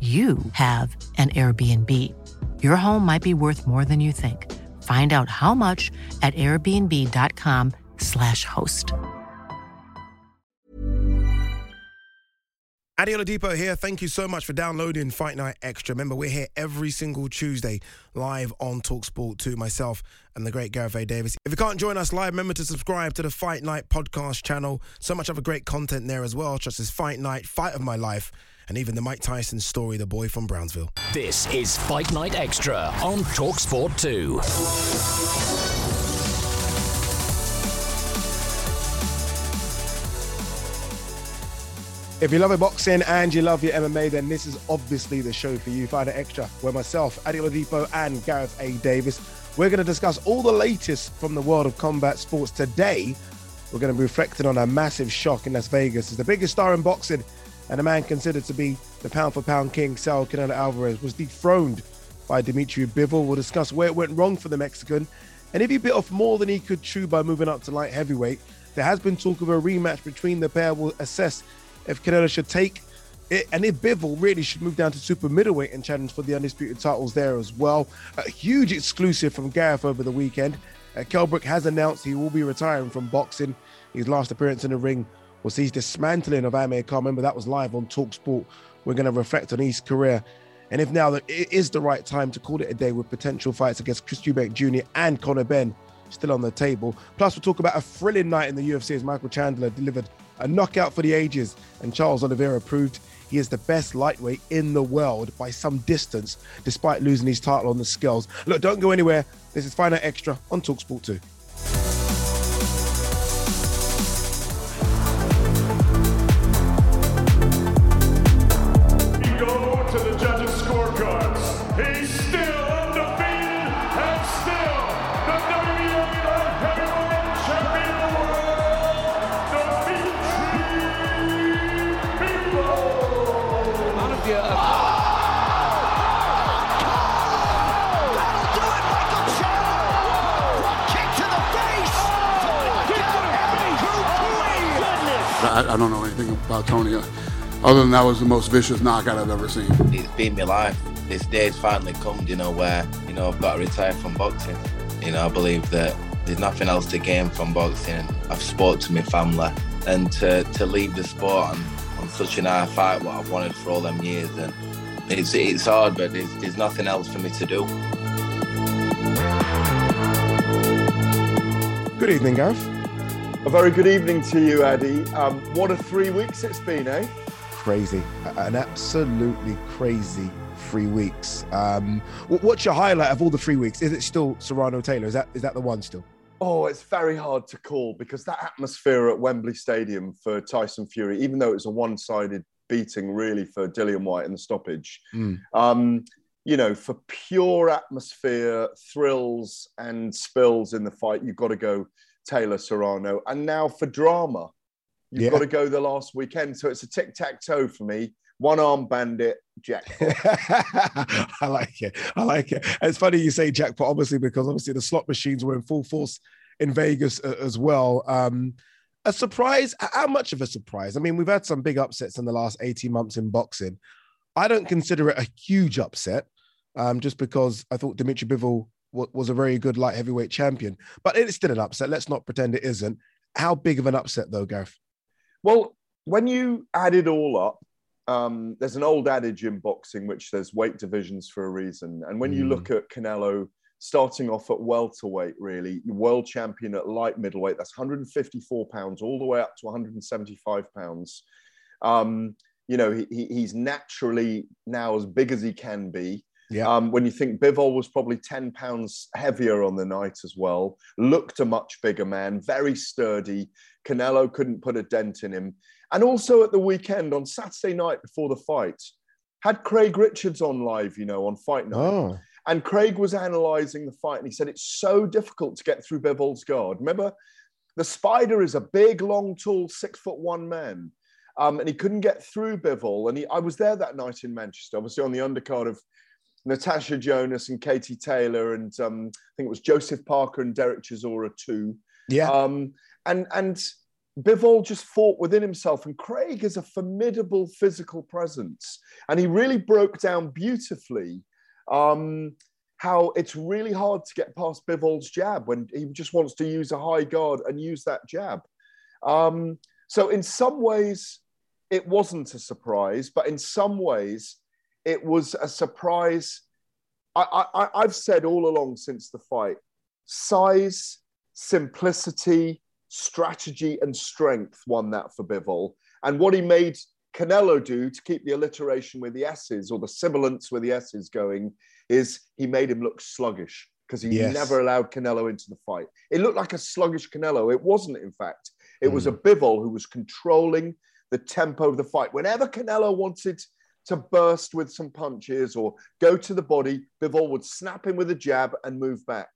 you have an Airbnb. Your home might be worth more than you think. Find out how much at airbnb.com/slash host. Ade Oladipo here. Thank you so much for downloading Fight Night Extra. Remember, we're here every single Tuesday live on Talksport 2, myself and the great Gareth A. Davis. If you can't join us live, remember to subscribe to the Fight Night podcast channel. So much other great content there as well, such as Fight Night, Fight of My Life, and even the Mike Tyson story, The Boy from Brownsville. This is Fight Night Extra on Talksport 2. If you love your boxing and you love your MMA, then this is obviously the show for you. Fight Night Extra, where myself, Ade Oladipo, and Gareth A. Davis, we're going to discuss all the latest from the world of combat sports. Today, we're going to be reflecting on a massive shock in Las Vegas. It's the biggest star in boxing and a man considered to be the pound for pound king, Saul Canelo Alvarez, was dethroned by Dmitry Bivol. We'll discuss where it went wrong for the Mexican and if he bit off more than he could chew by moving up to light heavyweight. There has been talk of a rematch between the pair. We'll assess if Canelo should take it, and if Bivol really should move down to super middleweight and challenge for the undisputed titles there as well. A huge exclusive from Gareth over the weekend. Uh, Kell Brook has announced he will be retiring from boxing. His last appearance in the ring was his dismantling of Amir Khan. Remember, that was live on Talk Sport. We're going to reflect on his career. And if now it is the right time to call it a day with potential fights against Chris Eubank Jr. and Conor Benn still on the table. Plus, we'll talk about a thrilling night in the UFC as Michael Chandler delivered a knockout for the ages and Charles Oliveira proved he is the best lightweight in the world by some distance, despite losing his title on the scales. Look, don't go anywhere. This is Final Extra on Talksport 2. I, I, don't know anything about Tony. Other than that was the most vicious knockout I've ever seen. It's been my life. This day's finally come, you know, where, you know, I've got to retire from boxing. You know, I believe that there's nothing else to gain from boxing. I've spoke to my family and to, to leave the sport on, on such an high fight, what I've wanted for all them years. And it's, it's hard, but there's, there's nothing else for me to do. Good evening, Gareth. A very good evening to you, Ade. Um, what a three weeks it's been, eh? Crazy, an absolutely crazy three weeks. Um, what's your highlight of all the three weeks? Is it still Serrano Taylor? Is that is that the one still? Oh, it's very hard to call because that atmosphere at Wembley Stadium for Tyson Fury, even though it was a one-sided beating, really for Dillian Whyte in the stoppage. Mm. Um, you know, for pure atmosphere, thrills, and spills in the fight, you've got to go Taylor Serrano. And now for drama, you've yeah. got to go the last weekend. So it's a tic tac toe for me. One arm bandit, jackpot. I like it. I like it. And it's funny you say jackpot, obviously, because obviously the slot machines were in full force in Vegas uh, as well. Um, a surprise? How much of a surprise? I mean, we've had some big upsets in the last 18 months in boxing. I don't consider it a huge upset um, just because I thought Dimitri Bivol was a very good light heavyweight champion. But it's still an upset. Let's not pretend it isn't. How big of an upset, though, Gareth? Well, when you add it all up, um, there's an old adage in boxing which there's weight divisions for a reason. And when you Mm. look at Canelo starting off at welterweight, really, world champion at light middleweight, that's 154 pounds, all the way up to 175 pounds. Um, you know, he- he's naturally now as big as he can be. Yeah. Um, when you think Bivol was probably 10 pounds heavier on the night as well, looked a much bigger man, very sturdy. Canelo couldn't put a dent in him. And also at the weekend on Saturday night before the fight, had Craig Richards on live, you know, on Fight Night. Oh, And Craig was analysing the fight and he said it's so difficult to get through Bivol's guard. Remember, the Spider is a big, long, tall, six foot one man. Um, and he couldn't get through Bivol. And he, I was there that night in Manchester, obviously on the undercard of Natasha Jonas and Katie Taylor, and um, I think it was Joseph Parker and Derek Chisora too. yeah. Um, and and Bivol just fought within himself, and Craig is a formidable physical presence, and he really broke down beautifully um, how it's really hard to get past Bivol's jab when he just wants to use a high guard and use that jab. Um, so in some ways, it wasn't a surprise, but in some ways, it was a surprise. I, I, I've said all along since the fight, size, simplicity, strategy, and strength won that for Bivol. And what he made Canelo do to keep the alliteration with the S's or the sibilance with the S's going is he made him look sluggish because he Yes. never allowed Canelo into the fight. It looked like a sluggish Canelo. It wasn't, in fact. It was hmm. a Bivol who was controlling the tempo of the fight. Whenever Canelo wanted to burst with some punches or go to the body, Bivol would snap him with a jab and move back.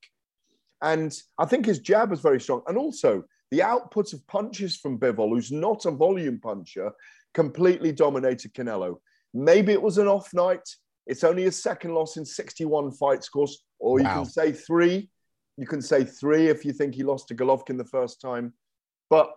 And I think his jab was very strong. And also the output of punches from Bivol, who's not a volume puncher, completely dominated Canelo. Maybe it was an off night. It's only his second loss in 61 fights, of course. Or you Wow. can say three. You can say three if you think he lost to Golovkin the first time. But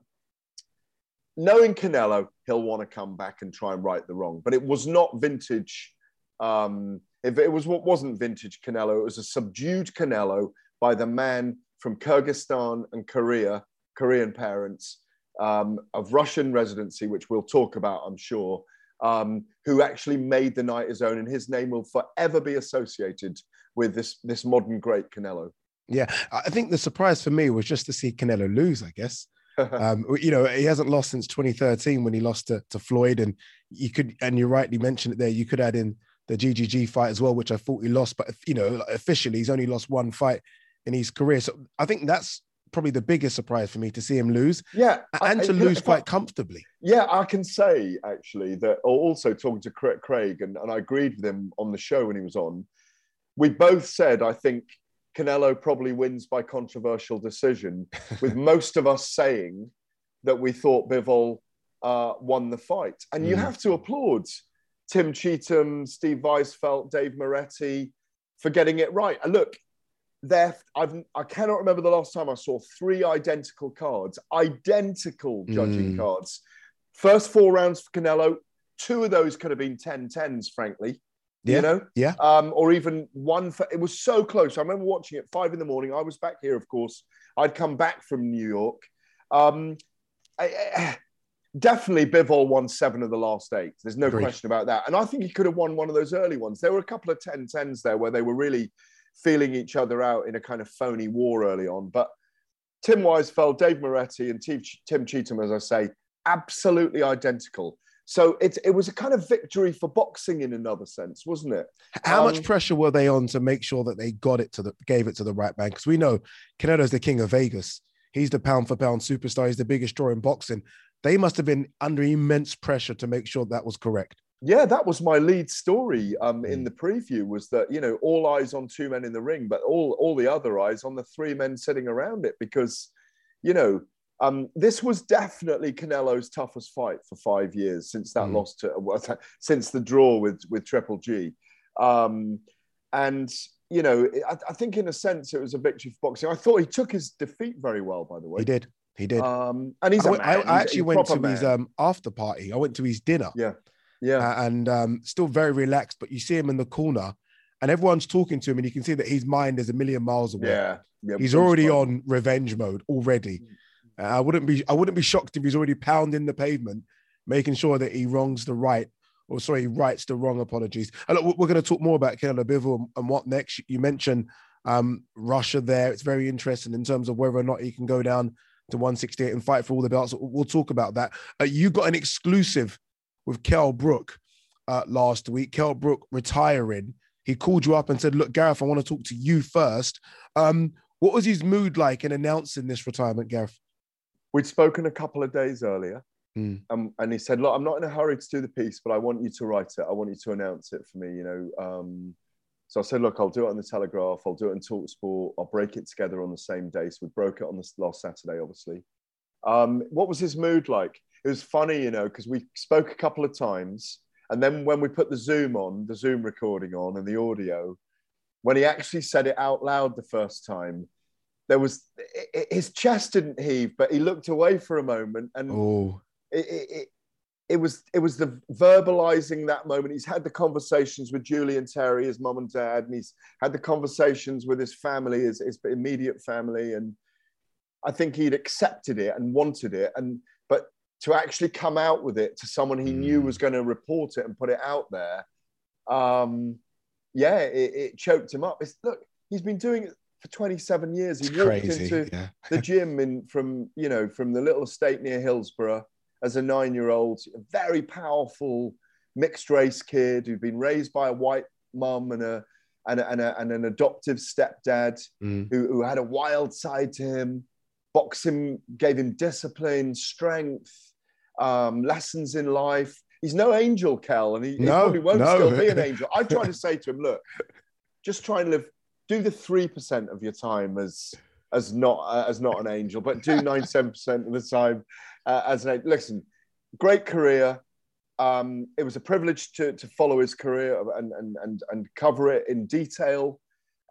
knowing Canelo, he'll want to come back and try and right the wrong. But it was not vintage. Um, if it was what wasn't vintage Canelo, it was a subdued Canelo by the man from Kyrgyzstan and Korea, Korean parents um, of Russian residency, which we'll talk about, I'm sure, um, who actually made the night his own, and his name will forever be associated with this this modern great Canelo. Yeah, I think the surprise for me was just to see Canelo lose. I guess um, you know he hasn't lost since 2013 when he lost to, to Floyd, and you could and you rightly mentioned it there. You could add in the GGG fight as well, which I thought he lost, but you know officially he's only lost one fight in his career. So I think that's probably the biggest surprise for me to see him lose yeah, and I- to I- lose I- quite comfortably. Yeah, I can say actually that also talking to Craig, and, and I agreed with him on the show when he was on. We both said, I think Canelo probably wins by controversial decision, with most of us saying that we thought Bivol uh, won the fight. And you Mm. have to applaud Tim Cheatham, Steve Weisfeld, Dave Moretti for getting it right. And look, there, I've, I cannot remember the last time I saw three identical cards, identical judging Mm. cards. First four rounds for Canelo, two of those could have been 10 10s, frankly. Yeah, You know? yeah. Um, or even one for it was so close. I remember watching it five in the morning. I was back here, of course. I'd come back from New York. Um, I, I- definitely Bivol won seven of the last eight. There's no Agreed. question about that. And I think he could have won one of those early ones. There were a couple of 10 10s there where they were really feeling each other out in a kind of phony war early on. But Tim Weisfeld, Dave Moretti, and Tim, Tim Cheatham, as I say, absolutely identical. So it, it was a kind of victory for boxing in another sense, wasn't it? How much Um, pressure were they on to make sure that they got it to the gave it to the right man? Because we know Canelo's the king of Vegas. He's the pound for pound superstar. He's the biggest draw in boxing. They must have been under immense pressure to make sure that was correct. Yeah, that was my lead story um, in the preview. Was that you know all eyes on two men in the ring, but all all the other eyes on the three men sitting around it because you know um, this was definitely Canelo's toughest fight for five years since that Mm. loss to well, since the draw with with Triple G, um, and you know I, I think in a sense it was a victory for boxing. I thought he took his defeat very well, by the way. He did. He did. Um, and he's I a went- I, man. I actually he's went to proper his um, after party. I went to his dinner. Yeah, yeah. Uh, and um, still very relaxed. But you see him in the corner, and everyone's talking to him, and you can see that his mind is a million miles away. Yeah, yeah. he's already spot. on revenge mode already. Uh, I wouldn't be I wouldn't be shocked if he's already pounding the pavement, making sure that he wrongs the right or sorry, he rights the wrong apologies. And look, we're going to talk more about Kelly Bivol and what next. You mentioned um, Russia there. It's very interesting in terms of whether or not he can go down to 168 and fight for all the belts. We'll talk about that. Uh, you got an exclusive with Kell Brook uh, last week. Kell Brook retiring. He called you up and said, "Look, Gareth, I want to talk to you first. Um, what was his mood like in announcing this retirement, Gareth? We'd spoken a couple of days earlier, mm. um, and he said, "Look, I'm not in a hurry to do the piece, but I want you to write it. I want you to announce it for me. You know." Um, so I said, "Look, I'll do it on the Telegraph. I'll do it in Talksport. I'll break it together on the same day." So we broke it on this last Saturday, obviously. Um, what was his mood like? It was funny, you know, because we spoke a couple of times, and then when we put the Zoom on, the Zoom recording on, and the audio, when he actually said it out loud the first time, there was his chest didn't heave, but he looked away for a moment, and oh. it, it, it was it was the verbalizing that moment. He's had the conversations with Julie and Terry, his mom and dad, and he's had the conversations with his family, his, his immediate family, and I think he'd accepted it and wanted it, and but to actually come out with it to someone he mm. knew was going to report it and put it out there, um, yeah, it, it, choked him up. It's, look, he's been doing it for 27 years. He it's walked crazy, into yeah. the gym in from you know from the little estate near Hillsborough as a nine-year-old, a very powerful mixed race kid who'd been raised by a white mum and a and, a, and, a, and an adoptive stepdad mm. who, who had a wild side to him. Boxing gave him discipline, strength, um, lessons in life. He's no angel, Kell, and he, he probably won't no. still be an angel. I try to say to him, look, just try and live, do the three percent of your time as as not uh, as not an angel, but do ninety seven percent of the time uh, as an angel. Listen, great career. Um, it was a privilege to, to follow his career and, and, and, and cover it in detail,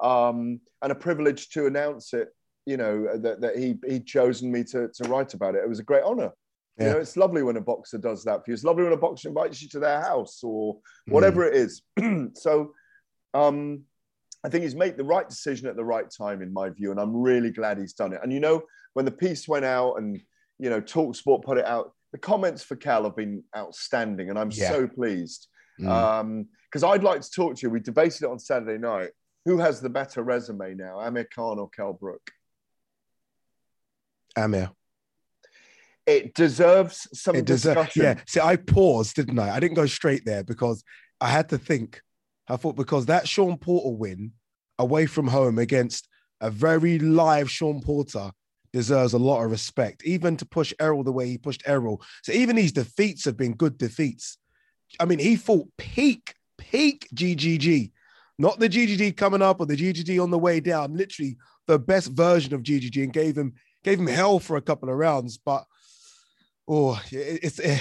um, and a privilege to announce it. You know that, that he he'd chosen me to, to write about it. It was a great honor. You know, it's lovely when a boxer does that for you. It's lovely when a boxer invites you to their house or whatever it is. so, um, I think he's made the right decision at the right time, in my view, and I'm really glad he's done it. And you know, when the piece went out and you know, Talksport put it out, the comments for Kell have been outstanding, and I'm Yeah. so pleased. Mm. Because I'd like to talk to you. We debated it on Saturday night. Who has the better resume now, Amir Khan or Kell Brook? Amir. It deserves some It deserves. discussion. Yeah. See, I paused, didn't I? I didn't go straight there because I had to think. I thought because that Sean Porter win away from home against a very live Sean Porter deserves a lot of respect, even to push Errol the way he pushed Errol. So even these defeats have been good defeats. I mean, he fought peak, peak GGG, not the GGG coming up or the GGG on the way down. Literally the best version of GGG and gave him gave him hell for a couple of rounds. But oh, it- it's eh,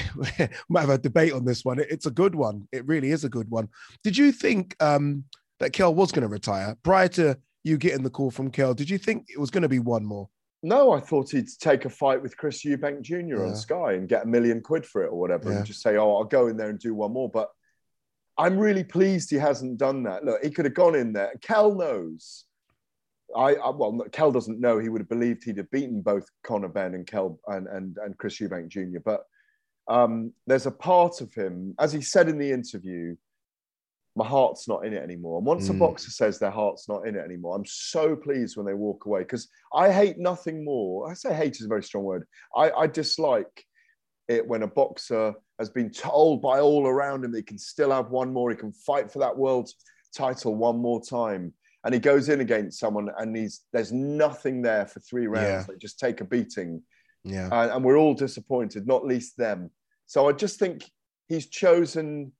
might have a debate on this one. It- It's a good one. It really is a good one. Did you think um, that Kell was going to retire prior to you getting the call from Kell? Did you think it was going to be one more? No, I thought he'd take a fight with Chris Eubank Jr. Yeah. on Sky and get a million quid for it or whatever, Yeah. and just say, "Oh, I'll go in there and do one more." But I'm really pleased he hasn't done that. Look, he could have gone in there. Kell knows. I, I well, Kell doesn't know. He would have believed he'd have beaten both Conor Benn and Kell and and, and Chris Eubank Jr. But um, there's a part of him, as he said in the interview, my heart's not in it anymore. And once a Mm. boxer says their heart's not in it anymore, I'm so pleased when they walk away because I hate nothing more. I say hate is a very strong word. I, I dislike it when a boxer has been told by all around him that he can still have one more, he can fight for that world title one more time. And he goes in against someone and he's there's nothing there for three rounds. Yeah. They just take a beating Yeah. and, and we're all disappointed, not least them. So I just think he's chosen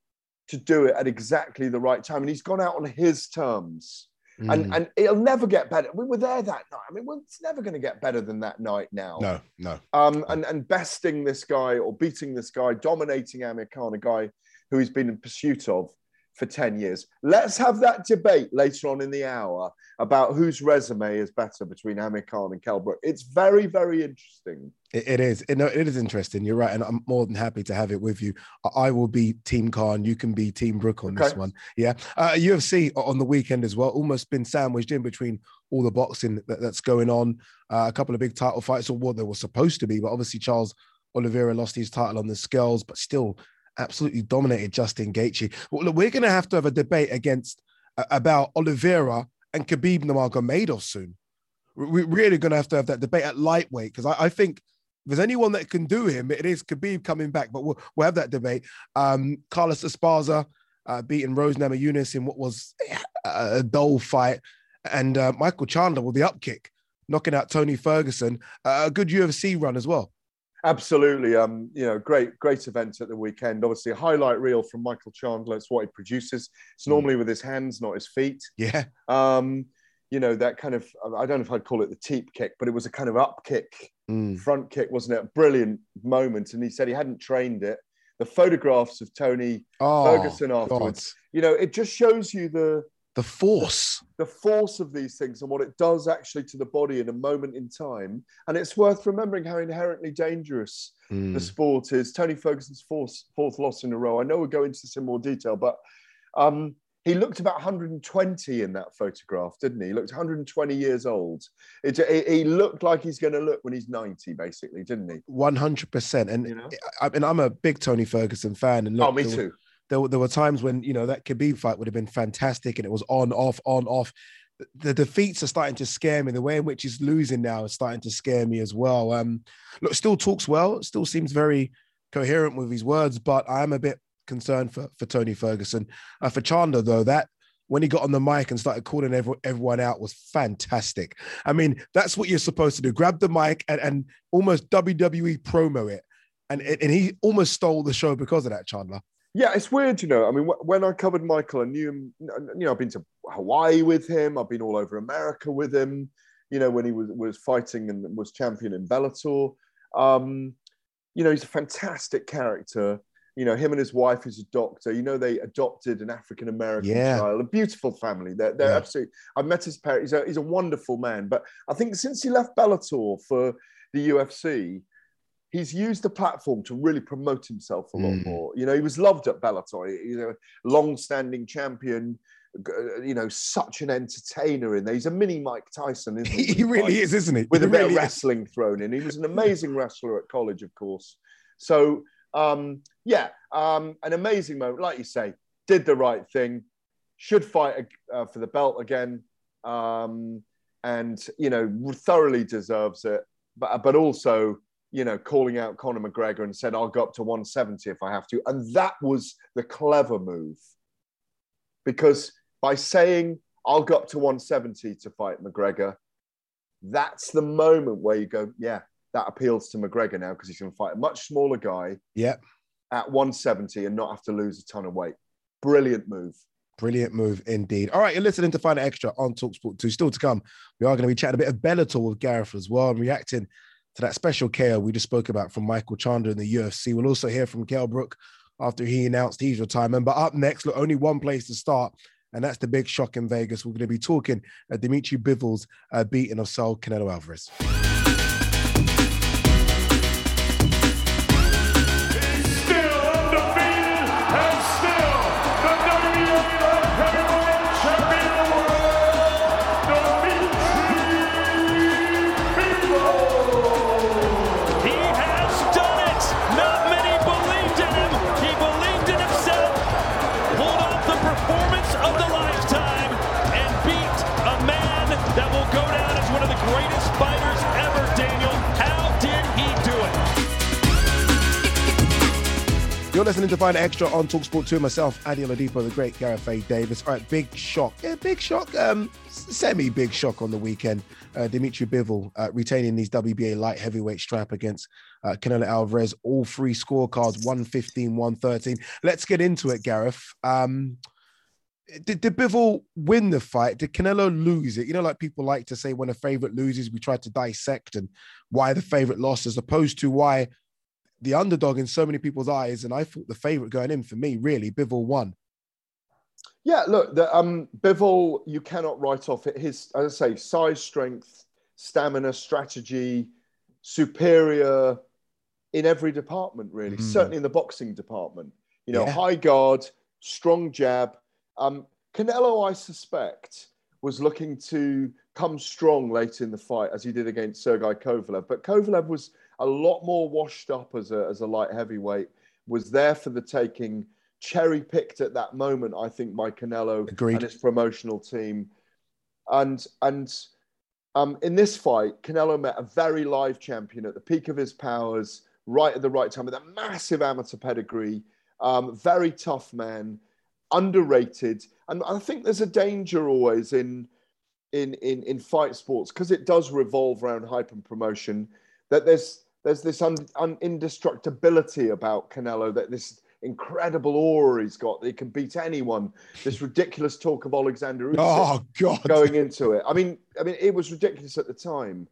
to do it at exactly the right time, and he's gone out on his terms. And Mm. and it'll never get better. We were there that night. I mean, well, it's never going to get better than that night now. no, no. Um, and and besting this guy or beating this guy, dominating Amir Khan, a guy who he's been in pursuit of for 10 years. Let's have that debate later on in the hour about whose resume is better between Amir Khan and Kell Brook. It's very, very interesting. It, it is. It, no, it is interesting. You're right, and I'm more than happy to have it with you. I, I will be Team Khan. You can be Team Brook on this one. Yeah. Uh, UFC on the weekend as well. Almost been sandwiched in between all the boxing that, that's going on. Uh, a couple of big title fights, or what there was supposed to be, but obviously Charles Oliveira lost his title on the scales, but still absolutely dominated Justin Gaethje. Well, look, we're going to have to have a debate against uh, about Oliveira and Khabib Nurmagomedov soon. We're really going to have to have that debate at lightweight because I, I, think if there's anyone that can do him, it is Khabib coming back. But we'll, we'll have that debate. Um, Carlos Esparza uh, beating Rose Namajunas in what was a dull fight, and uh, Michael Chandler with the upkick, knocking out Tony Ferguson. Uh, a good UFC run as well. Absolutely. Um, you know, great, great event at the weekend. Obviously, a highlight reel from Michael Chandler. It's what he produces. It's hmm. normally with his hands, not his feet. Yeah. Um, you know, that kind of, I don't know if I'd call it the teep kick, but it was a kind of up kick, mm. front kick, wasn't it? A brilliant moment. And he said he hadn't trained it. The photographs of Tony oh, Ferguson afterwards, God. you know, it just shows you the, the force. The force of these things and what it does actually to the body in a moment in time. And it's worth remembering how inherently dangerous mm. the sport is. Tony ferguson's fourth, fourth loss in a row. I know we'll go into this in more detail but um, he looked about 120 in that photograph didn't he? He looked 120 years old. It, it, he looked like he's going to look when he's 90 basically didn't he? 100% and you know? I, mean i'm a big tony ferguson fan and look, oh me too there, there were times when you know that Khabib fight would have been fantastic, and it was on, off, on, off. The defeats are starting to scare me. The way in which he's losing now is starting to scare me as well. Um, look, still talks well, still seems very coherent with his words, but I am a bit concerned for for Tony Ferguson. Uh, for Chandler, though, that when he got on the mic and started calling every, everyone out was fantastic. I mean, that's what you're supposed to do: grab the mic and, and almost WWE promo it. And, and he almost stole the show because of that, Chandler. Yeah, it's weird, you know. I mean, when I covered Michael, I knew him. You know, I've been to Hawaii with him. I've been all over America with him. You know, when he was was fighting and was champion in Bellator. Um, you know, he's a fantastic character. You know, him and his wife, who's a doctor. You know, they adopted an African American yeah. child. A beautiful family. They're, they're yeah. absolutely. I've met his parents. He's a, he's a wonderful man. But I think since he left Bellator for the UFC, he's used the platform to really promote himself a lot mm. more. You know, he was loved at Bellator. You know, long-standing champion. You know, such an entertainer in there. He's a mini Mike Tyson, isn't he? he really is, isn't he? With he a bit of wrestling is. thrown in. He was an amazing wrestler at college, of course. So, um, yeah, um, an amazing moment. Like you say, did the right thing. Should fight uh, for the belt again, um, and you know, thoroughly deserves it. But but also you know, calling out Conor McGregor and said, I'll go up to 170 if I have to. And that was the clever move. Because by saying, I'll go up to 170 to fight McGregor, that's the moment where you go, yeah, that appeals to McGregor now because he's going to fight a much smaller guy yep. at 170 and not have to lose a ton of weight. Brilliant move. Brilliant move indeed. All right, you're listening to Fight Extra on Talksport 2. Still to come, we are going to be chatting a bit of Bellator with Gareth as well and reacting to that special KO we just spoke about from Michael Chandler in the UFC. We'll also hear from Kell Brook after he announced his retirement. But up next, look, only one place to start, and that's the big shock in Vegas. We're going to be talking at Dmitry Bivol's uh, beating of Saul Canelo Alvarez. Find Extra on Talksport 2. Myself, Ade Oladipo, the great Gareth A. Davis. All right, big shock. Yeah, big shock. Um, semi big shock on the weekend. Uh, Dmitry Bivol uh, retaining his WBA light heavyweight strap against uh, Canelo Alvarez. All three scorecards 115, 113. Let's get into it, Gareth. Um, did, did Bivol win the fight? Did Canelo lose it? You know, like people like to say when a favorite loses, we try to dissect and why the favorite lost, as opposed to why the underdog in so many people's eyes, and I thought the favorite going in for me, really, Bivol won. Yeah, look, the, um, Bivol, you cannot write off it. His, as I say, size, strength, stamina, strategy, superior in every department, really. Mm. Certainly in the boxing department. You know, yeah. high guard, strong jab. Um, Canelo, I suspect, was looking to come strong late in the fight as he did against Sergey Kovalev. But Kovalev was a lot more washed up as a, as a light heavyweight, was there for the taking, cherry picked at that moment, I think, by Canelo Agreed. and his promotional team. And and um, in this fight, Canelo met a very live champion at the peak of his powers, right at the right time, with a massive amateur pedigree, um, very tough man, underrated. And I think there's a danger always in in in, in fight sports because it does revolve around hype and promotion. That there's there's this un, un, indestructibility about Canelo. That this incredible aura he's got. That he can beat anyone. This ridiculous talk of Alexander Usyk Oh God. going into it. I mean, I mean, it was ridiculous at the time.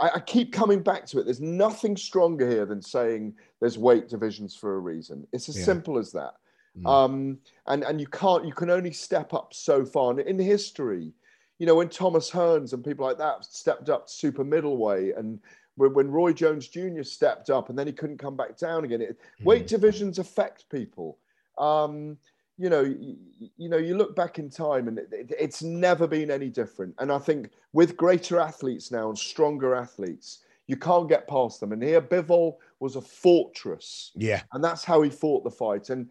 I, I keep coming back to it. There's nothing stronger here than saying there's weight divisions for a reason. It's as Yeah. simple as that. Mm. Um, and and you can't. You can only step up so far. And in history, you know, when Thomas Hearns and people like that stepped up to super middleweight, and when, when Roy Jones Jr. stepped up, and then he couldn't come back down again. It, Mm. Weight divisions affect people. Um, you know, you, you know, you look back in time, and it, it- it's never been any different. And I think with greater athletes now and stronger athletes, you can't get past them. And here, Bivol was a fortress, Yeah. and that's how he fought the fight. And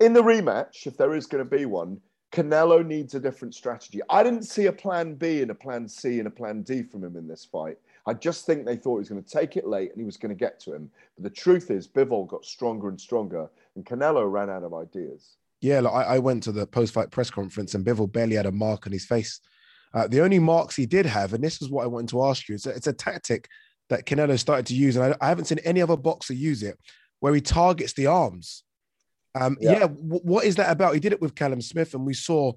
in the rematch, if there is going to be one, Canelo needs a different strategy. I didn't see a plan B and a plan C and a plan D from him in this fight. I just think they thought he was going to take it late and he was going to get to him. But the truth is, Bivol got stronger and stronger, and Canelo ran out of ideas. Yeah, like I, I went to the post-fight press conference and Bivol barely had a mark on his face. Uh, the only marks he did have, and this is what I wanted to ask you, it's a, it's a tactic that Canelo started to use, and I, I haven't seen any other boxer use it, where he targets the arms. Um, Yeah. yeah, wh- what is that about? He did it with Callum Smith, and we saw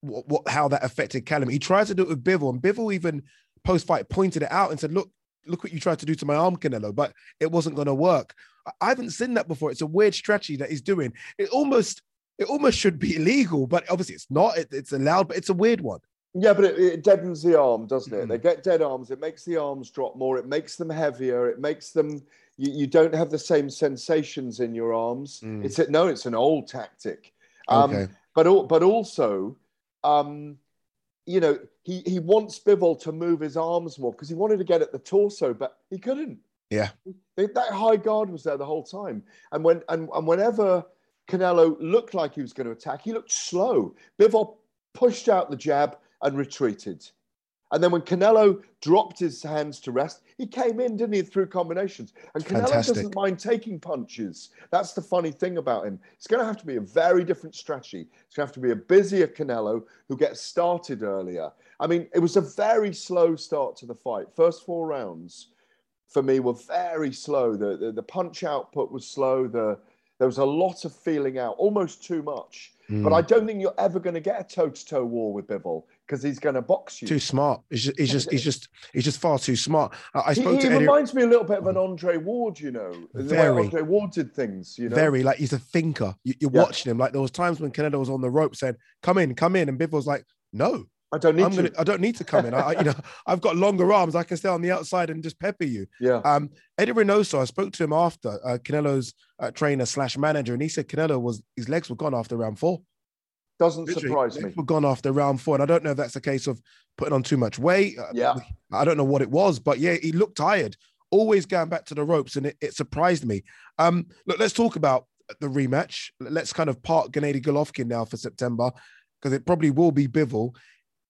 what, what how that affected Callum. He tried to do it with Bivol, and Bivol even post-fight pointed it out and said, "Look, look what you tried to do to my arm, Canelo," but it wasn't going to work. I- haven't seen that before. It's a weird strategy that he's doing. It almost it almost should be illegal, but obviously it's not. It, it's allowed, but it's a weird one. Yeah, but it, it deadens the arm, doesn't it? Mm. They get dead arms. It makes the arms drop more. It makes them heavier. It makes them. You, you don't have the same sensations in your arms. Mm. It's a, no, it's an old tactic. Um, Okay. But but also, um, you know, he he wants Bivol to move his arms more because he wanted to get at the torso, but he couldn't. Yeah. That that high guard was there the whole time, and when and, and whenever Canelo looked like he was going to attack, he looked slow. Bivol pushed out the jab and retreated. And then when Canelo dropped his hands to rest, he came in, didn't he, through combinations. And Canelo Fantastic. doesn't mind taking punches. That's the funny thing about him. It's going to have to be a very different strategy. It's going to have to be a busier Canelo who gets started earlier. I mean, it was a very slow start to the fight. First four rounds for me were very slow. The, the, the punch output was slow. The, there was a lot of feeling out, almost too much. Hmm. But I don't think you're ever going to get a toe-to-toe war with Bivol because he's going to box you. Too smart. He's just, he's just, he's just, he's just far too smart. I, I He, spoke he Eddie. reminds me a little bit of an Andre Ward, you know, the way Andre Ward did things. You know, Very like he's a thinker. You, you're Yeah. watching him. Like there was times when Canelo was on the rope saying, "Come in, come in," and Bivol's like, "No, I don't need I'm to. gonna. I don't need to come in. I, I- you know, I've got longer arms. I can stay on the outside and just pepper you." Yeah, Um, Eddie Reynoso, I spoke to him after uh, Canelo's uh, trainer slash manager, and he said Canelo was his legs were gone after round four. Doesn't Literally, surprise me. Were gone after round four, and I don't know if that's a case of putting on too much weight. uh, Yeah. I don't know what it was, but yeah, he looked tired. Always going back to the ropes, and it, it surprised me. Um, look, let's talk about the rematch. Let's kind of park Gennady Golovkin now for September because it probably will be Bivol.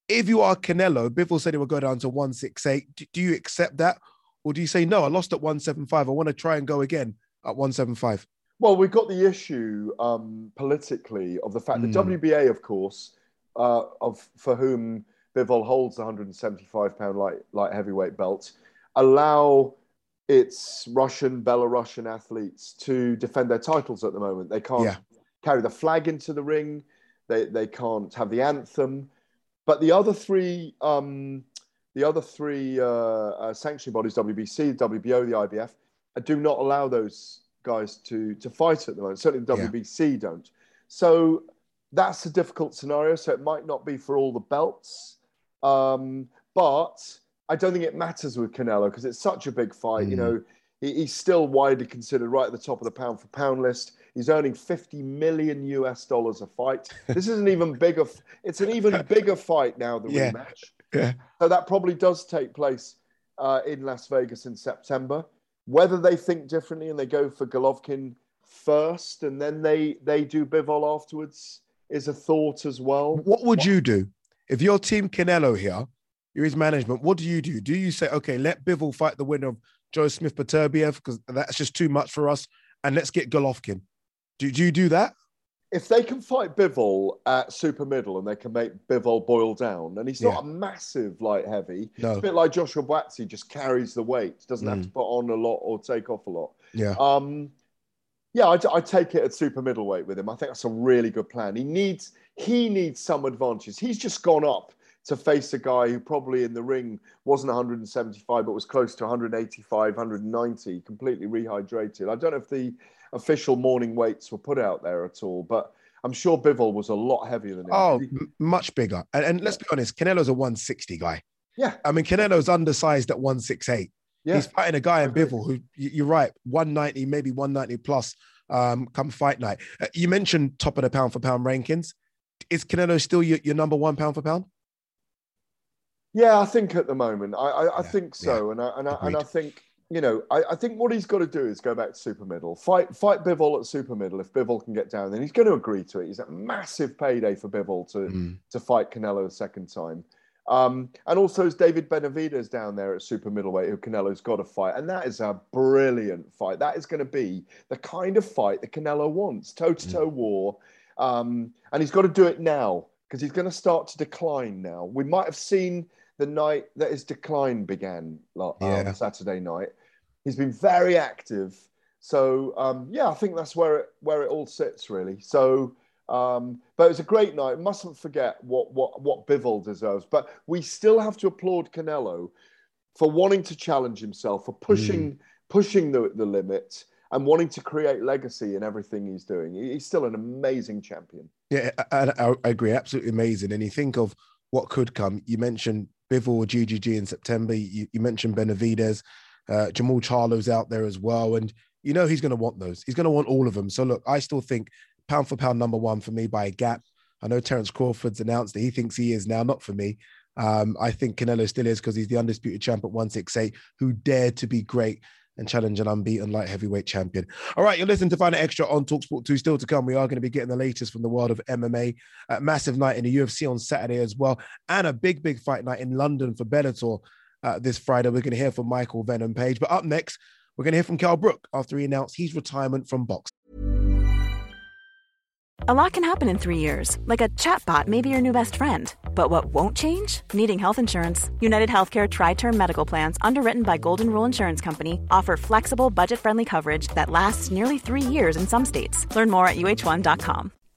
If you are Canelo, Bivol said it will go down to 168. Do, do you accept that? Or do you say, no, I lost at 175. I want to try and go again at 175? Well, we've got the issue um, politically of the fact that Mm. WBA, of course, uh, of for whom Bivol holds the 175 pound light light heavyweight belt, allow its Russian, Belarusian athletes to defend their titles at the moment. They can't Yeah. carry the flag into the ring. They they can't have the anthem. But the other three, um, the other three uh, uh, sanctioning bodies, WBC, WBO, the IBF, do not allow those guys to to fight at the moment. Certainly, the Yeah. WBC don't. So that's a difficult scenario. So it might not be for all the belts, um, but I don't think it matters with Canelo because it's such a big fight. You Mm. know, he, he's still widely considered right at the top of the pound for pound list. He's earning 50 million US dollars a fight. This is an even bigger. It's an even bigger fight now. The Yeah. rematch. Yeah. So that probably does take place uh, in Las Vegas in September. Whether they think differently and they go for Golovkin first and then they they do Bivol afterwards is a thought as well. What would you do if you're Team Canelo here? You're his management. What do you do? Do you say, okay, let Bivol fight the winner of Joe Smith Beterbiev because that's just too much for us, and let's get Golovkin? Do, do you do that? If they can fight Bivol at super middle and they can make Bivol boil down, and he's not Yeah. a massive light heavy, No. it's a bit like Joshua Buatsi, just carries the weight, doesn't have Mm. to put on a lot or take off a lot. Yeah. Um, yeah, I, I take it at super middleweight with him. I think that's a really good plan. He needs he needs some advantages. He's just gone up to face a guy who probably in the ring wasn't 175 but was close to 185, 190, completely rehydrated. I don't know if the official morning weights were put out there at all, but I'm sure Bivol was a lot heavier than him. Oh, much bigger. And, and let's be honest, Canelo's a 160 guy. yeah, I mean, Canelo's undersized at 168. yeah. He's fighting a guy in. Bivol who, you- you're right, 190, maybe 190 plus um, come fight night. Uh, You mentioned top of the pound for pound rankings. Is Canelo still your, your number one pound for pound? Yeah, I think at the moment, I I, I Yeah, think so, and I and I, and I think you know, I, I think what he's got to do is go back to super middle, fight fight Bivol at super middle. If Bivol can get down, then he's going to agree to it. He's a massive payday for Bivol to Mm. to fight Canelo a second time. Um, and also is David Benavidez down there at super middleweight, who Canelo's got to fight, and that is a brilliant fight. That is going to be the kind of fight that Canelo wants, toe to toe war, um, and he's got to do it now because he's going to start to decline now. We might have seen the night that his decline began la- Yeah. um, Saturday night. He's been very active, so um, yeah, I think that's where it where it all sits really. So. Um, but it was a great night. Mustn't forget what what what Bivol deserves. But we still have to applaud Canelo for wanting to challenge himself, for pushing pushing the, the limit, and wanting to create legacy in everything he's doing. He's still an amazing champion. Yeah, I, I, I agree. Absolutely amazing. And you think of what could come. You mentioned Bivol, GGG in September. You, you mentioned Benavidez. Uh, Jermall Charlo's out there as well. And you know he's going to want those. He's going to want all of them. So look, I still think pound for pound number one for me by a gap. I know Terence Crawford's announced that he thinks he is now, not for me. Um, I think Canelo still is because he's the undisputed champ at 168 who dared to be great and challenge an unbeaten light heavyweight champion. All right, you're listening to Fight Night Extra on Talksport 2. Still to come, we are going to be getting the latest from the world of MMA. A massive night in the UFC on Saturday as well, and a big, big fight night in London for Bellator uh, this Friday. We're going to hear from Michael Venom Page. But up next, we're going to hear from Kell Brook after he announced his retirement from boxing. A lot can happen in three years, like a chatbot may be your new best friend. But what won't change? Needing health insurance. United Healthcare Tri Term Medical Plans, underwritten by Golden Rule Insurance Company, offer flexible, budget friendly coverage that lasts nearly three years in some states. Learn more at uh1.com.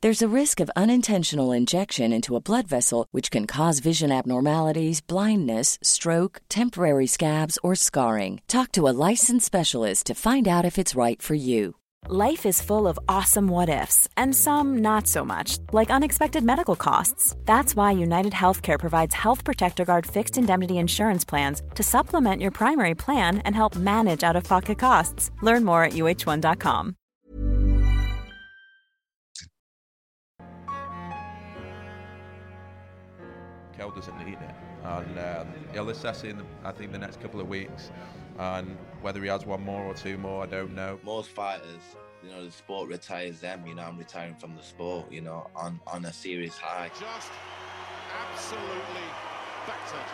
There's a risk of unintentional injection into a blood vessel, which can cause vision abnormalities, blindness, stroke, temporary scabs, or scarring. Talk to a licensed specialist to find out if it's right for you. Life is full of awesome what ifs, and some not so much, like unexpected medical costs. That's why United Healthcare provides Health Protector Guard fixed indemnity insurance plans to supplement your primary plan and help manage out of pocket costs. Learn more at uh1.com. doesn't need it, and um, he'll assess it in, I think, the next couple of weeks. And whether he has one more or two more, I don't know. Most fighters, you know, the sport retires them. You know, I'm retiring from the sport. You know, on on a serious high. Just absolutely battered.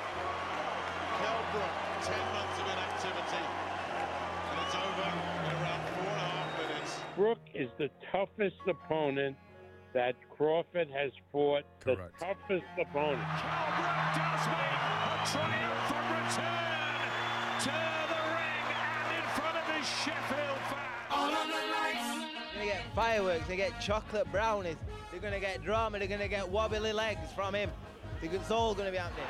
Kell Brook, 10 months of inactivity, and it's over in around four and a half minutes. Brook is the toughest opponent that Crawford has fought. Correct. The toughest opponent. Kell does make a triumphant return to the ring, and is Sheffield fans. All on the lights. They're get fireworks, they get chocolate brownies, they're gonna get drama, they're gonna get wobbly legs from him. It's all gonna be happening.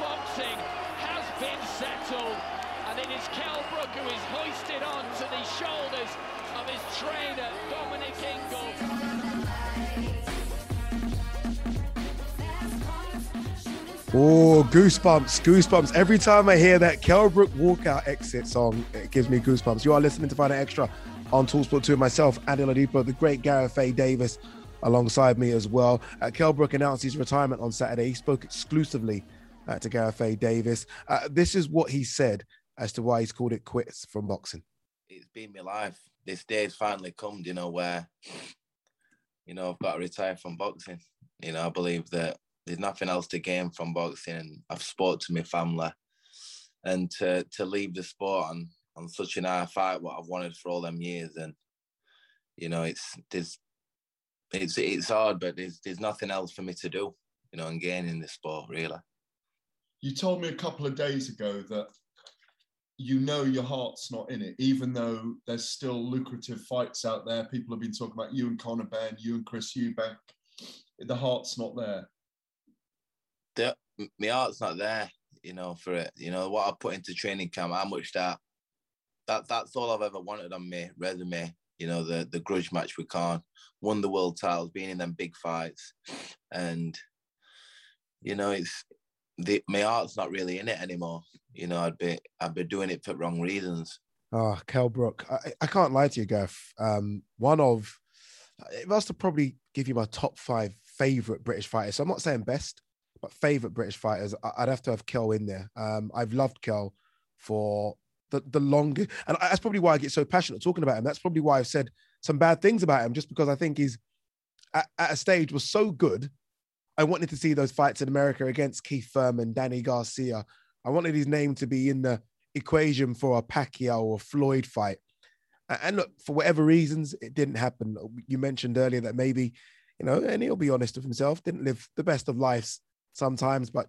Boxing has been settled, and it is Kell Brook who is hoisted onto the shoulders of his trainer, Dominic Ingle. Oh, goosebumps, goosebumps. Every time I hear that Kell Brook walkout exit song, it gives me goosebumps. You are listening to Find Extra on Talksport 2 myself, Ade Oladipo, the great Gareth A. Davis alongside me as well. Uh, Kell Brook announced his retirement on Saturday. He spoke exclusively uh, to Gareth A. Davis. Uh, this is what he said as to why he's called it quits from boxing. It's been my life. This day's finally come, you know, where, you know, I've got to retire from boxing. You know, I believe that there's nothing else to gain from boxing and I've spoke to my family and to to leave the sport on on such an high fight what I've wanted for all them years and you know it's there's it's it's hard but there's there's nothing else for me to do you know and gain in this sport really You told me a couple of days ago that you know your heart's not in it, even though there's still lucrative fights out there. People have been talking about you and Conor Benn, you and Chris Eubank. The heart's not there. the, my heart's not there, you know, for it. You know, what I put into training camp, how much that that that's all I've ever wanted on my resume. You know, the the grudge match with Khan, won the world titles, being in them big fights. And you know, it's the my heart's not really in it anymore. You know, I'd be I'd be doing it for wrong reasons. Oh, Kell Brook. I, I can't lie to you, Gaff. Um, one of, it must have probably give you my top five favorite British fighters. So I'm not saying best, but favorite British fighters. I, I'd have to have Kell in there. Um, I've loved Kell for the, the longest, and that's probably why I get so passionate talking about him. That's probably why I've said some bad things about him, just because I think he's at, at a stage was so good. I wanted to see those fights in America against Keith Thurman, Danny Garcia. I wanted his name to be in the equation for a Pacquiao or Floyd fight. And look, for whatever reasons, it didn't happen. You mentioned earlier that maybe, you know, and he'll be honest with himself, didn't live the best of lives sometimes, but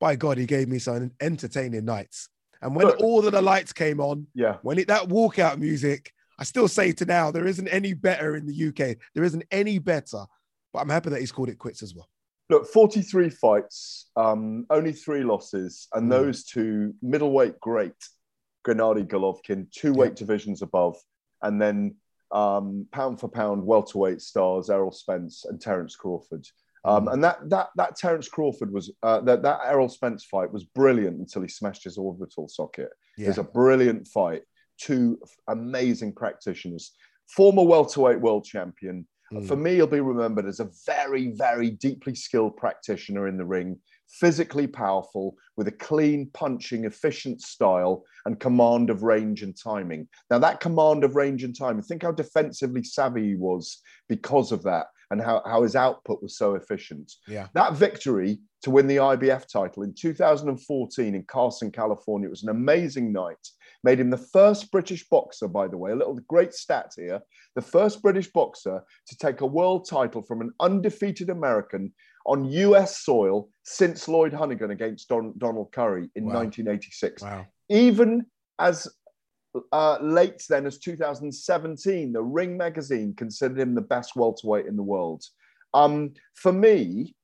by God, he gave me some entertaining nights. And when Look- all of the lights came on, Yeah. when it that walkout music, I still say to now, there isn't any better in the UK. There isn't any better. But I'm happy that he's called it quits as well. Look, 43 fights, um, only three losses, and Mm. those two middleweight great, Gennady Golovkin, two weight divisions above, and then um, pound for pound welterweight stars Errol Spence and Terence Crawford. Um, and that that that Terence Crawford was uh, that that Errol Spence fight was brilliant until he smashed his orbital socket. It was a brilliant fight. Two amazing practitioners, former welterweight world champion. Mm. For me, he'll be remembered as a very, very deeply skilled practitioner in the ring, physically powerful, with a clean, punching, efficient style and command of range and timing. Now, that command of range and timing, think how defensively savvy he was because of that and how, how his output was so efficient. Yeah. That victory to win the IBF title in 2014 in Carson, California, it was an amazing night. Made him the first British boxer, by the way, a little great stat here, the first British boxer to take a world title from an undefeated American on US soil since Lloyd Honeyghan against Don, Donald Curry in Wow. 1986. Wow. Even as uh, late then as 2017, the Ring magazine considered him the best welterweight in the world. Um, for me,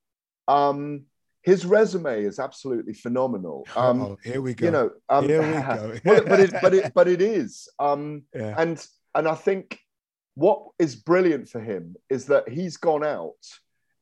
um, his resume is absolutely phenomenal. Um, Uh-oh, here we go. You know, um, Here we go. well, but it, but it, but it is. Um, Yeah. And and I think what is brilliant for him is that he's gone out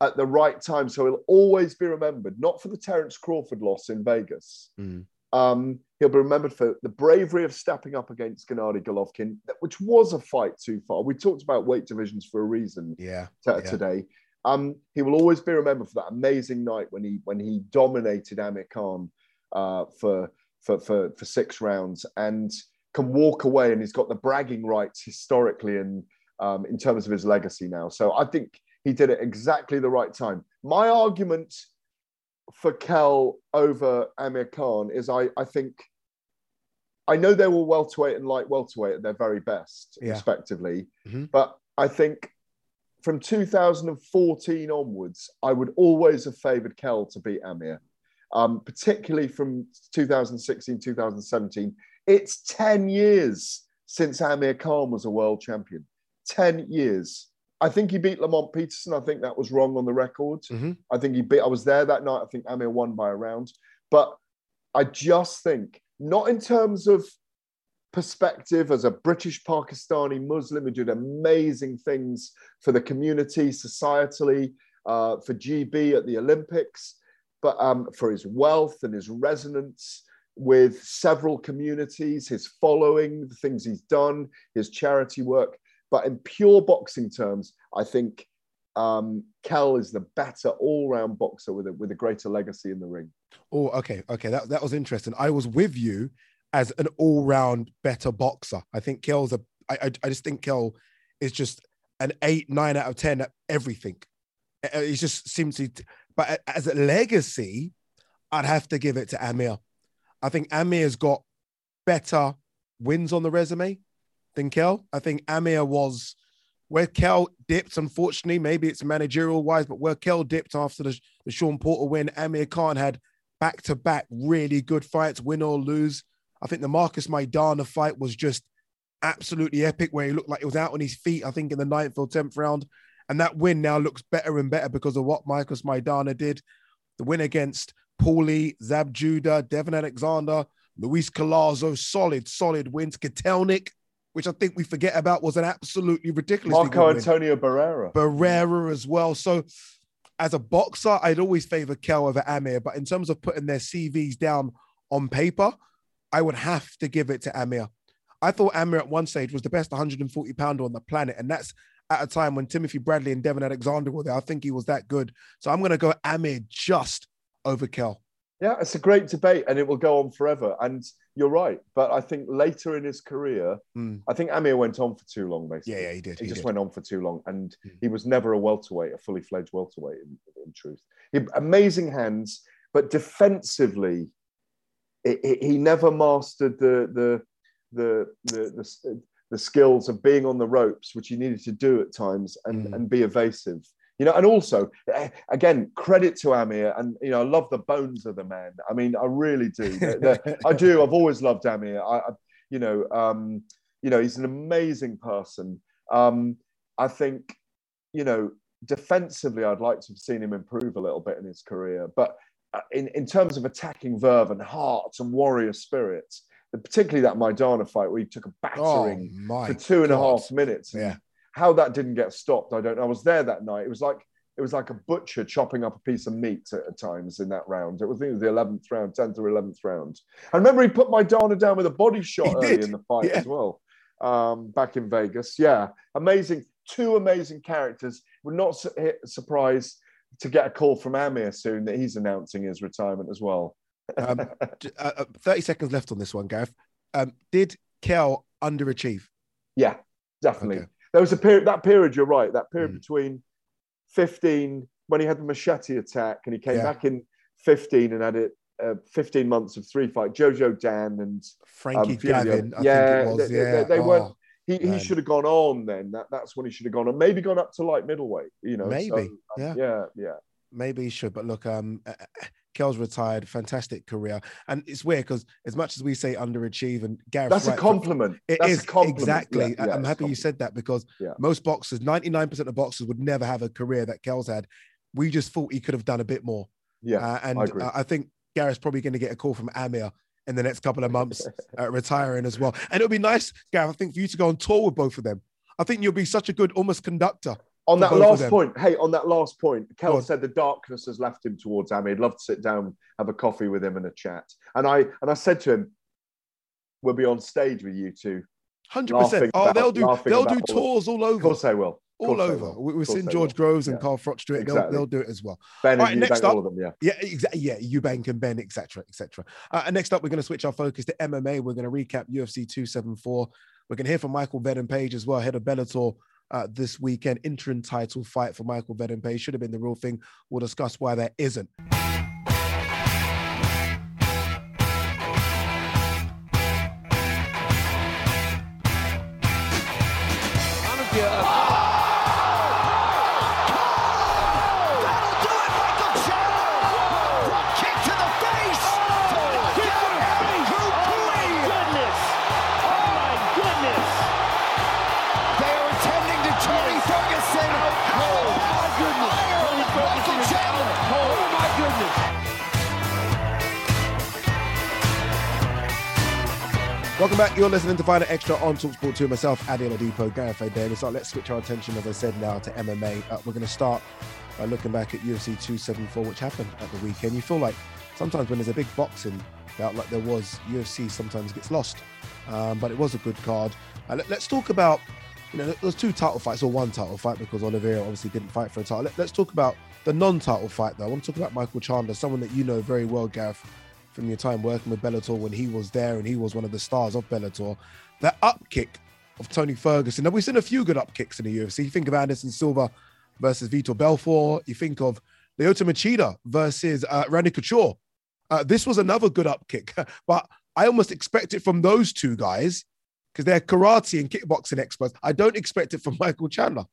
at the right time, so he'll always be remembered. Not for the Terence Crawford loss in Vegas. Mm. Um, he'll be remembered for the bravery of stepping up against Gennady Golovkin, which was a fight too far. We talked about weight divisions for a reason Yeah. t- yeah. today. Um, he will always be remembered for that amazing night when he when he dominated Amir Khan uh, for, for for for six rounds and can walk away and he's got the bragging rights historically and um, in terms of his legacy now. So I think he did it exactly the right time. My argument for Kell over Amir Khan is I I think I know they were welterweight and light welterweight at their very best, Yeah. respectively, Mhm. but I think from 2014 onwards, I would always have favoured Kell to beat Amir, um, particularly from 2016, 2017. It's 10 years since Amir Khan was a world champion. 10 years. I think he beat Lamont Peterson. I think that was wrong on the record. Mm-hmm. I think he beat, I was there that night. I think Amir won by a round. But I just think, not in terms of perspective as a British Pakistani Muslim who did amazing things for the community, societally, uh, for GB at the Olympics, but um, for his wealth and his resonance with several communities, his following, the things he's done, his charity work. But in pure boxing terms, I think um, Kell is the better all-round boxer with a, with a greater legacy in the ring. Oh, okay, okay, that that was interesting. I was with you as an all-round better boxer. I think Kell's a. I I, I just think Kell is just an eight, nine out of ten at everything. Uh, uh, it just seems to. But as a legacy, I'd have to give it to Amir. I think Amir's got better wins on the resume than Kell. I think Amir was where Kell dipped, unfortunately, maybe it's managerial wise, but where Kell dipped after the, the Shawn Porter win, Amir Khan had back to back really good fights, win or lose. I think the Marcos Maidana fight was just absolutely epic, where he looked like he was out on his feet, I think, in the ninth or 10th round. And that win now looks better and better because of what Marcos Maidana did. The win against Paulie, Zab Judah, Devon Alexander, Luis Collazo, solid, solid wins. Kotelnik, which I think we forget about, was an absolutely ridiculous. Marco Antonio Barrera. Barrera as well. So as a boxer, I'd always favor Kell over Amir, but in terms of putting their CVs down on paper, I would have to give it to Amir. I thought Amir at one stage was the best 140 pounder on the planet, and that's at a time when Timothy Bradley and Devon Alexander were there. I think he was that good. So I'm going to go Amir just over Kell. Yeah, it's a great debate, and it will go on forever. And you're right, but I think later in his career, Mm. I think Amir went on for too long. Basically, Yeah, yeah, he did, He, he just did. Went on for too long, and he was never a welterweight, a fully fledged welterweight. In, in truth, he, amazing hands, but defensively, he never mastered the the the the the, skills of being on the ropes, which he needed to do at times, and Hmm. and be evasive. You know, and also, eh, again, credit to Amir, and you know, I love the bones of the man. I mean, I really do. I do. I've always loved Amir. I, I you know, um, you know, he's an amazing person. Um, I think, you know, defensively, I'd like to have seen him improve a little bit in his career, but in in terms of attacking verve and heart and warrior spirit, particularly that Maidana fight where he took a battering Oh, for two and a half God. minutes. Yeah. How that didn't get stopped, I don't know. I was there that night. It was like it was like a butcher chopping up a piece of meat at, at times in that round. It was, I think it was the eleventh round, tenth or eleventh round. I remember he put Maidana down with a body shot He early did. in the fight Yeah. as well, um, back in Vegas. Yeah, amazing. Two amazing characters. We're not su- surprised to get a call from Amir soon that he's announcing his retirement as well. Um, uh, uh, 30 seconds left on this one, Gareth. Um, did Kell underachieve? Yeah, definitely. Okay. There was a period, that period, you're right, that period Mm. between 15, when he had the machete attack and he came Yeah. back in 15 and had it uh, 15 months of three fight, Jojo Dan and Frankie um, Gavin, I yeah, think it was. they, yeah. they, they Oh, weren't. He, he should have gone on then. That, that's when he should have gone on. Maybe gone up to light middleweight. You know, Maybe, um, yeah. yeah, yeah. maybe he should. But look, um, uh, uh, Kell's retired, fantastic career, and it's weird because as much as we say underachieve, and Gareth, That's a compliment. It That's is compliment. exactly. Yeah, yeah, I'm happy you said that because Yeah. most boxers, 99% of boxers, would never have a career that Kell's had. We just thought he could have done a bit more. Yeah, Uh, and I uh, I think Gareth's probably going to get a call from Amir in the next couple of months, uh, retiring as well. And it'll be nice, Gareth, I think, for you to go on tour with both of them. I think you'll be such a good almost conductor. On that last point, hey, on that last point, Kell said the darkness has left him towards Amir. He'd love to sit down, have a coffee with him and a chat. And I and I said to him, "We'll be on stage with you two, Hundred percent. Oh, about- they'll do. They'll do all tours all over. Of course, they will. All over. We- course seen George. Groves and Yeah. Carl Froch do it. They'll, they'll do it as well. Benn All and next Eubank, up, all of them. Yeah. yeah, exactly. Yeah, Eubank and Benn, etc., etc. Uh, and next up, we're going to switch our focus to MMA. We're going to recap UFC 274. We're going to hear from Michael Venom Page as well, head of Bellator. Uh, this weekend, interim title fight for Michael Venom Page should have been the real thing. We'll discuss why there isn't. Welcome back. You're listening to Final Extra on Talksport 2. Myself, Ade Oladipo, Gareth Davis. Right, let's switch our attention, as I said, now to MMA. Uh, we're going to start by looking back at UFC 274, which happened at the weekend. You feel like sometimes when there's a big boxing bout like there was, UFC sometimes gets lost. Um, but it was a good card. Uh, let, us talk about, you know, there's two title fights or one title fight because Oliveira obviously didn't fight for a title. Let, us talk about the non-title fight though. I want to talk about Michael Chandler, someone that you know very well, Gareth from your time working with Bellator when he was there and he was one of the stars of Bellator. That up kick of Tony Ferguson. Now we've seen a few good up kicks in the UFC. You think of Anderson Silva versus Vitor Belfort. You think of Lyoto Machida versus uh, Randy Couture. Uh, this was another good up kick, but I almost expect it from those two guys because they're karate and kickboxing experts. I don't expect it from Michael Chandler.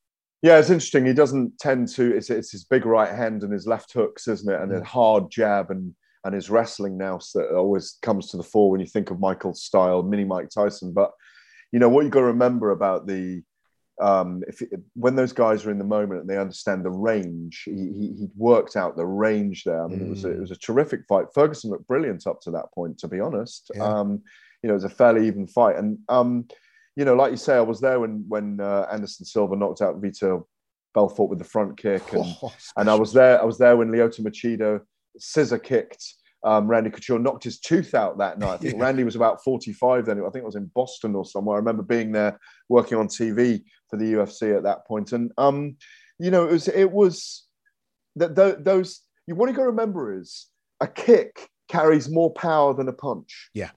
Yeah, it's interesting. He doesn't tend to. It's, it's his big right hand and his left hooks, isn't it? And mm. hard jab and and his wrestling now that always comes to the fore when you think of Michael's style, mini Mike Tyson. But you know what you got to remember about the um, if when those guys are in the moment and they understand the range, he, he, he worked out the range there. I mean, mm. it was a, it was a terrific fight. Ferguson looked brilliant up to that point, to be honest. Yeah. Um, you know, it was a fairly even fight, and um, you know, like you say, I was there when when uh, Anderson Silva knocked out Vitor Belfort with the front kick, and, oh, and I was there. I was there when Lyoto Machida scissor kicked um, Randy Couture, knocked his tooth out that night. I think yeah. Randy was about 45 then. I think it was in Boston or somewhere. I remember being there working on TV for the UFC at that point. And, um, you know, it was, it was that those, you, what you got to remember is a kick carries more power than a punch. Yeah.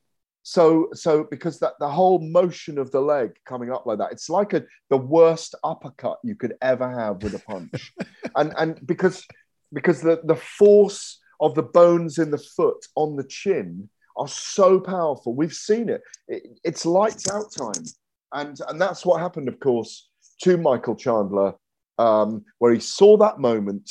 So, so because that the whole motion of the leg coming up like that, it's like a the worst uppercut you could ever have with a punch, and and because because the the force of the bones in the foot on the chin are so powerful. We've seen it. it it's lights out time. And, and that's what happened, of course, to Michael Chandler, um, where he saw that moment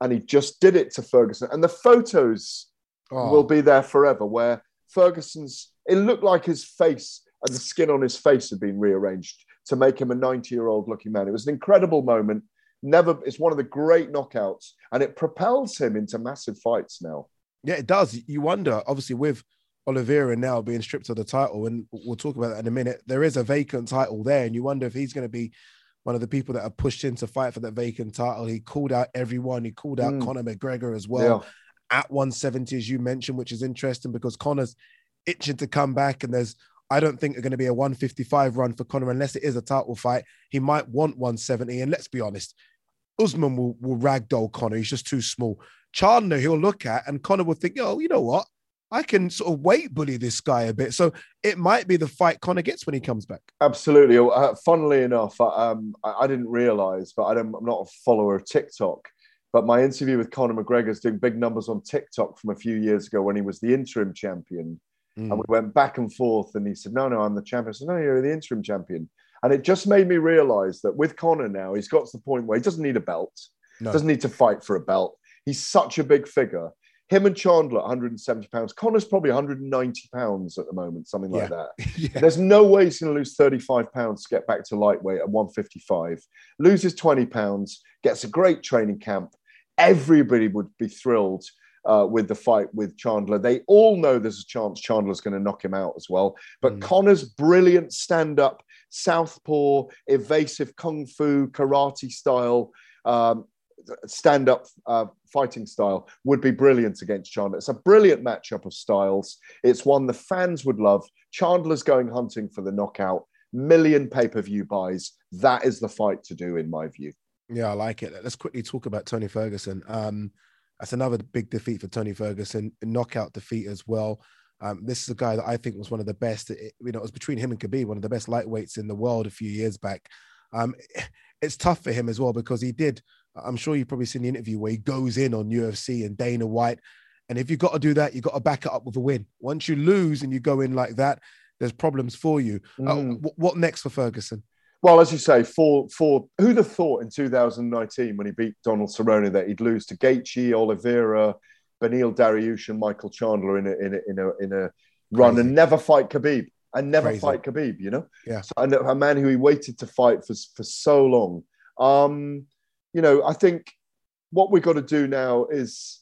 and he just did it to Ferguson. And the photos oh. will be there forever, where Ferguson's, it looked like his face and the skin on his face had been rearranged to make him a 90 year old looking man. It was an incredible moment never it's one of the great knockouts and it propels him into massive fights now yeah it does you wonder obviously with Oliveira now being stripped of the title and we'll talk about that in a minute there is a vacant title there and you wonder if he's going to be one of the people that are pushed in to fight for that vacant title he called out everyone he called out mm. Conor McGregor as well yeah. at 170 as you mentioned which is interesting because Conor's itching to come back and there's I don't think they're going to be a 155 run for Conor unless it is a title fight. He might want 170. And let's be honest, Usman will, will ragdoll Conor. He's just too small. Chandler, he'll look at, and Conor will think, oh, you know what? I can sort of weight bully this guy a bit. So it might be the fight Conor gets when he comes back. Absolutely. Uh, funnily enough, um, I, I, didn't realize, but I am not a follower of TikTok. But my interview with Conor McGregor is doing big numbers on TikTok from a few years ago when he was the interim champion. Mm. And we went back and forth, and he said, No, no, I'm the champion. I said, No, you're the interim champion. And it just made me realize that with Conor now, he's got to the point where he doesn't need a belt, no. doesn't need to fight for a belt. He's such a big figure. Him and Chandler, 170 pounds. Conor's probably 190 pounds at the moment, something like yeah. that. yeah. There's no way he's going to lose 35 pounds to get back to lightweight at 155. Loses 20 pounds, gets a great training camp. Everybody would be thrilled uh, with the fight with Chandler. They all know there's a chance Chandler's going to knock him out as well. But mm. Conor's brilliant stand up southpaw, evasive kung fu, karate style, um, stand up uh, fighting style would be brilliant against Chandler. It's a brilliant matchup of styles. It's one the fans would love. Chandler's going hunting for the knockout, million pay per view buys. That is the fight to do, in my view. Yeah, I like it. Let's quickly talk about Tony Ferguson. Um, that's another big defeat for Tony Ferguson, knockout defeat as well. Um, this is a guy that I think was one of the best. It, you know, it was between him and Khabib, one of the best lightweights in the world a few years back. Um, it's tough for him as well because he did. I'm sure you've probably seen the interview where he goes in on UFC and Dana White. And if you've got to do that, you've got to back it up with a win. Once you lose and you go in like that, there's problems for you. Uh, mm. Uh, w- what next for Ferguson? Well, as you say, for for who'd have thought in 2019 when he beat Donald Cerrone that he'd lose to Gaethje, Oliveira, Beneil Dariush and Michael Chandler in a in a in a, in a run Crazy. and never fight Khabib and never Crazy. fight Khabib. You know, yeah. So, and a man who he waited to fight for for so long. Um, you know, I think what we've got to do now is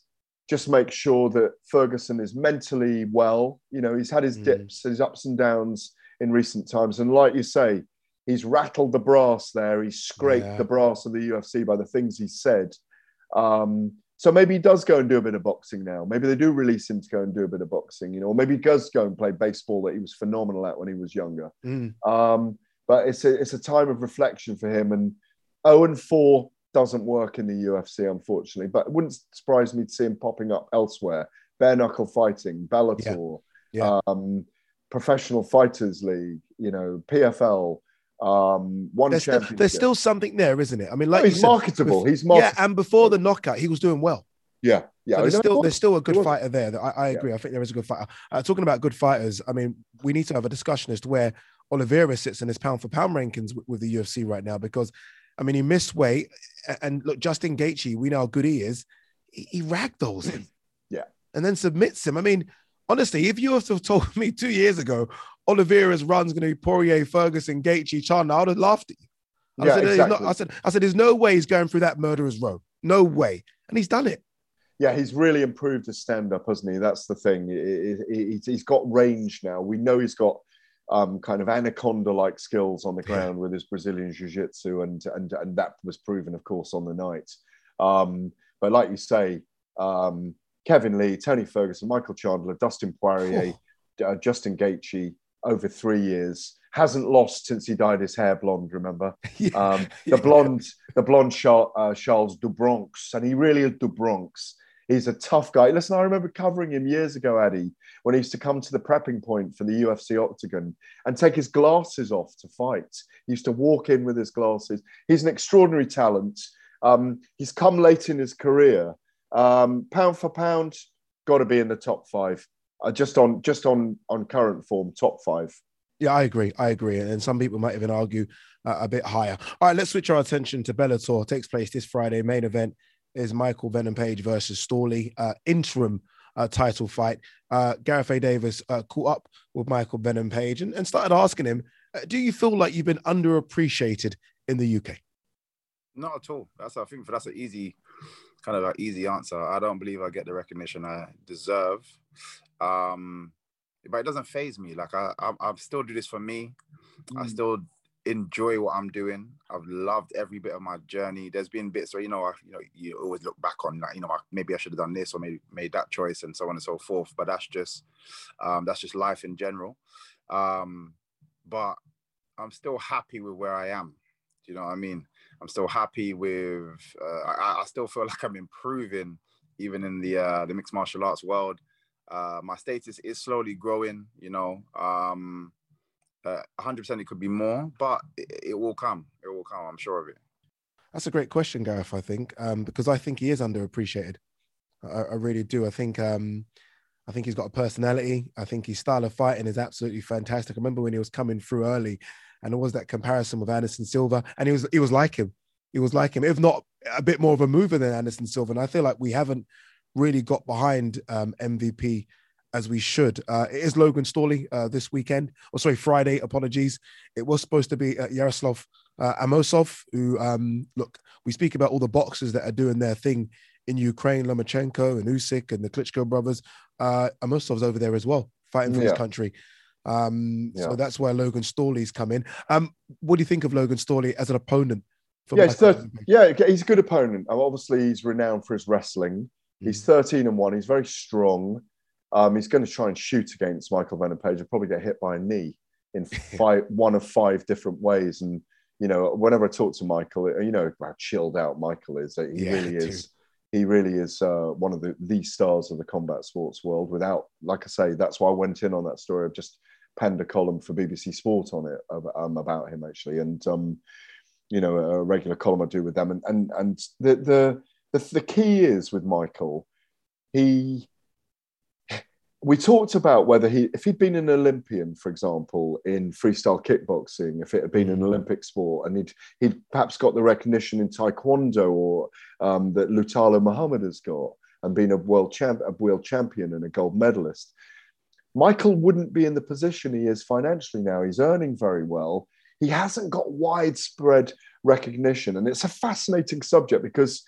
just make sure that Ferguson is mentally well. You know, he's had his Mm. dips, his ups and downs in recent times. And like you say, he's rattled the brass there. He's scraped Yeah. the brass of the UFC by the things he said. Um, so maybe he does go and do a bit of boxing now. Maybe they do release him to go and do a bit of boxing, you know, or maybe he does go and play baseball that he was phenomenal at when he was younger. Mm. Um, but it's a, it's a time of reflection for him. And 0 and 4 doesn't work in the UFC, unfortunately. But it wouldn't surprise me to see him popping up elsewhere. Bare knuckle fighting, Bellator, Yeah. Um, Professional Fighters League, you know, PFL, um, one There's still, there's still something there, isn't it? I mean, like No, he's said, marketable. bef- He's market- yeah, and before the knockout, he was doing well. yeah, yeah. So there's still there's still a good fighter there. That I, I agree. I think there is a good fighter. Uh, talking about good fighters, I mean, we need to have a discussion as to where Oliveira sits in his pound for pound rankings with, with the UFC right now because, I mean, he missed weight, and look, Justin Gaethje, we know how good he is. He, he ragdolls him, Yeah. and then submits him. I mean, honestly, if you have told me two years ago Oliveira's run's going to be Poirier, Ferguson, Gaethje, Chandler, I would have laughed at you. I Yeah, said, "There's not- I said, I said, there's no way he's going through that murderer's row. No way, and he's done it. Yeah, he's really improved his stand up, hasn't he? That's the thing. He- he- He's got range now. We know he's got um, kind of anaconda like skills on the ground with his Brazilian jiu jitsu, and, and, and that was proven, of course, on the night. Um, but like you say, um, Kevin Lee, Tony Ferguson, Michael Chandler, Dustin Poirier, uh, Justin Gaethje over three years. Hasn't lost since he dyed his hair blonde. Remember um, the blonde, the blonde Charles, uh, Charles do Bronx, and he really is do Bronx. He's a tough guy. Listen, I remember covering him years ago, Ade, when he used to come to the prepping point for the UFC octagon and take his glasses off to fight. He used to walk in with his glasses. He's an extraordinary talent. Um, he's come late in his career. Um, pound for pound, got to be in the top five. Uh, just on just on on current form, top five. Yeah, I agree. I agree. And some people might even argue uh, a bit higher. All right, let's switch our attention to Bellator. It takes place this Friday. Main event is Michael Venom Page versus Storley, uh, interim uh, title fight. Uh, Gareth A. Davis uh, caught up with Michael Venom Page and, and started asking him, uh, Do you feel like you've been underappreciated in the UK? Not at all. That's I think that's an easy, kind of an easy answer. I don't believe I get the recognition I deserve. Um, but it doesn't phase me. Like I, I, I still do this for me. I Mm. still enjoy what I'm doing. I've loved every bit of my journey. There's been bits where you know, I, you know, you always look back on like, you know, I, maybe I should have done this or maybe made that choice and so on and so forth. But that's just, um, that's just life in general. Um, but I'm still happy with where I am. Do you know what I mean? I'm still happy with. Uh, I, I still feel like I'm improving, even in the uh, the mixed martial arts world. Uh, my status is slowly growing. You know, um, uh, 100% it could be more, but it, it will come. It will come. I'm sure of it. That's a great question, Gareth. I think um, because I think he is underappreciated. I, I really do. I think um, I think he's got a personality. I think his style of fighting is absolutely fantastic. I remember when he was coming through early, and there was that comparison with Anderson Silva, and he was he was like him. He was like him, if not a bit more of a mover than Anderson Silva. And I feel like we haven't really got behind um, MVP as we should. Uh, it is Logan Storley uh, this weekend, or sorry, Friday. Apologies. It was supposed to be uh, Yaroslav uh, Amosov, who um, look, we speak about all the boxers that are doing their thing in Ukraine, Lomachenko and Usyk and the Klitschko brothers. Uh, Amosov's over there as well, fighting for his country. Um, Yeah. So that's where Logan Storley's come in. Um, what do you think of Logan Storley as an opponent? Yeah, he's thir- yeah, he's a good opponent. Um, obviously, he's renowned for his wrestling. He's 13 and one. He's very strong. Um, he's going to try and shoot against Michael Venom Page. He'll probably get hit by a knee in five, one of five different ways. And you know, whenever I talk to Michael, you know how chilled out Michael is. He Yeah, really dude. is. He really is uh, one of the the stars of the combat sports world. Without, like I say, that's why I went in on that story. I've just penned a column for BBC Sport on it um, about him actually, and um, you know, a regular column I do with them. And and and the the the, the key is with Michael, he. We talked about whether he, if he'd been an Olympian, for example, in freestyle kickboxing, if it had been an Olympic sport, and he'd he'd perhaps got the recognition in Taekwondo or um, that Lutalo Muhammad has got, and been a world champ, a world champion, and a gold medalist. Michael wouldn't be in the position he is financially now. He's earning very well. He hasn't got widespread recognition. And it's a fascinating subject because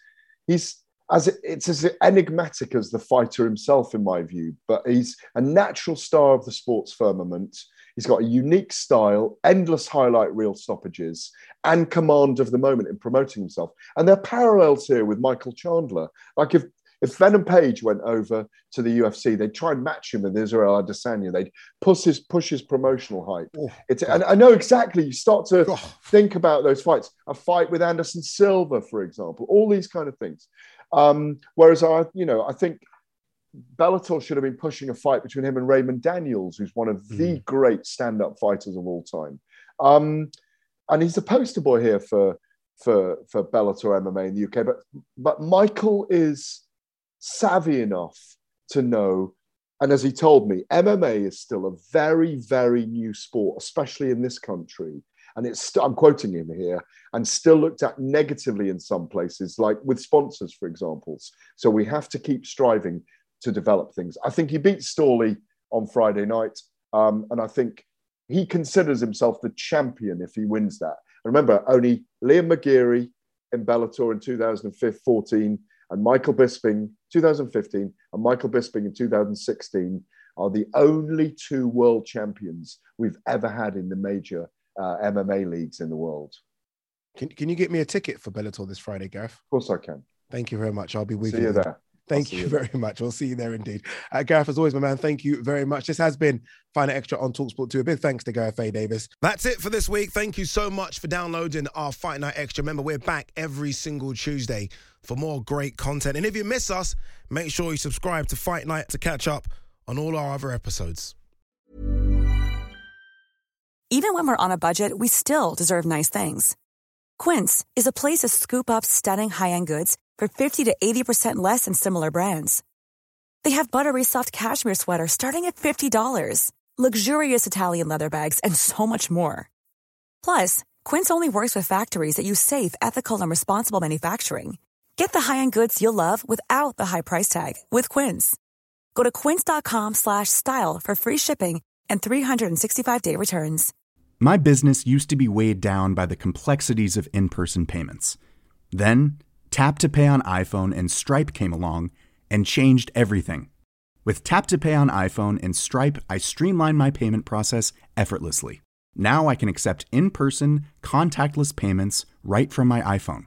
he's, as it's as enigmatic as the fighter himself, in my view. But he's a natural star of the sports firmament. He's got a unique style, endless highlight reel stoppages, and command of the moment in promoting himself. And there are parallels here with Michael Chandler. Like if if Venom Page went over to the UFC, they'd try and match him with Israel Adesanya. They'd push his push his promotional hype. Oh, it's, and I know exactly. You start to oh. think about those fights. A fight with Anderson Silva, for example. All these kind of things. Um, whereas I, you know, I think Bellator should have been pushing a fight between him and Raymond Daniels, who's one of mm. the great stand-up fighters of all time. Um, and he's the poster boy here for for for Bellator MMA in the UK. But but Michael is savvy enough to know. And as he told me, MMA is still a very, very new sport, especially in this country. And it's, st- I'm quoting him here, and still looked at negatively in some places, like with sponsors, for examples. So we have to keep striving to develop things. I think he beat Storley on Friday night. Um, and I think he considers himself the champion if he wins that. remember, only Liam McGeary in Bellator in 2014 and Michael Bisping 2015 and Michael Bisping in 2016 are the only two world champions we've ever had in the major uh, MMA leagues in the world. Can, can you get me a ticket for Bellator this Friday, Gareth? Of course I can. Thank you very much. I'll be with See you. you there. Thank you, you very much. We'll see you there indeed. Uh, Gareth, as always, my man, thank you very much. This has been Fight Night Extra on Talksport 2. A big thanks to Gareth A. Davis. That's it for this week. Thank you so much for downloading our Fight Night Extra. Remember, we're back every single Tuesday for more great content. And if you miss us, make sure you subscribe to Fight Night to catch up on all our other episodes. Even when we're on a budget, we still deserve nice things. Quince is a place to scoop up stunning high end goods for 50 to 80% less than similar brands. They have buttery soft cashmere sweaters starting at $50, luxurious Italian leather bags, and so much more. Plus, Quince only works with factories that use safe, ethical, and responsible manufacturing. Get the high-end goods you'll love without the high price tag with Quince. Go to quince.com slash style for free shipping and 365-day returns. My business used to be weighed down by the complexities of in-person payments. Then, Tap to Pay on iPhone and Stripe came along and changed everything. With Tap to Pay on iPhone and Stripe, I streamlined my payment process effortlessly. Now I can accept in-person, contactless payments right from my iPhone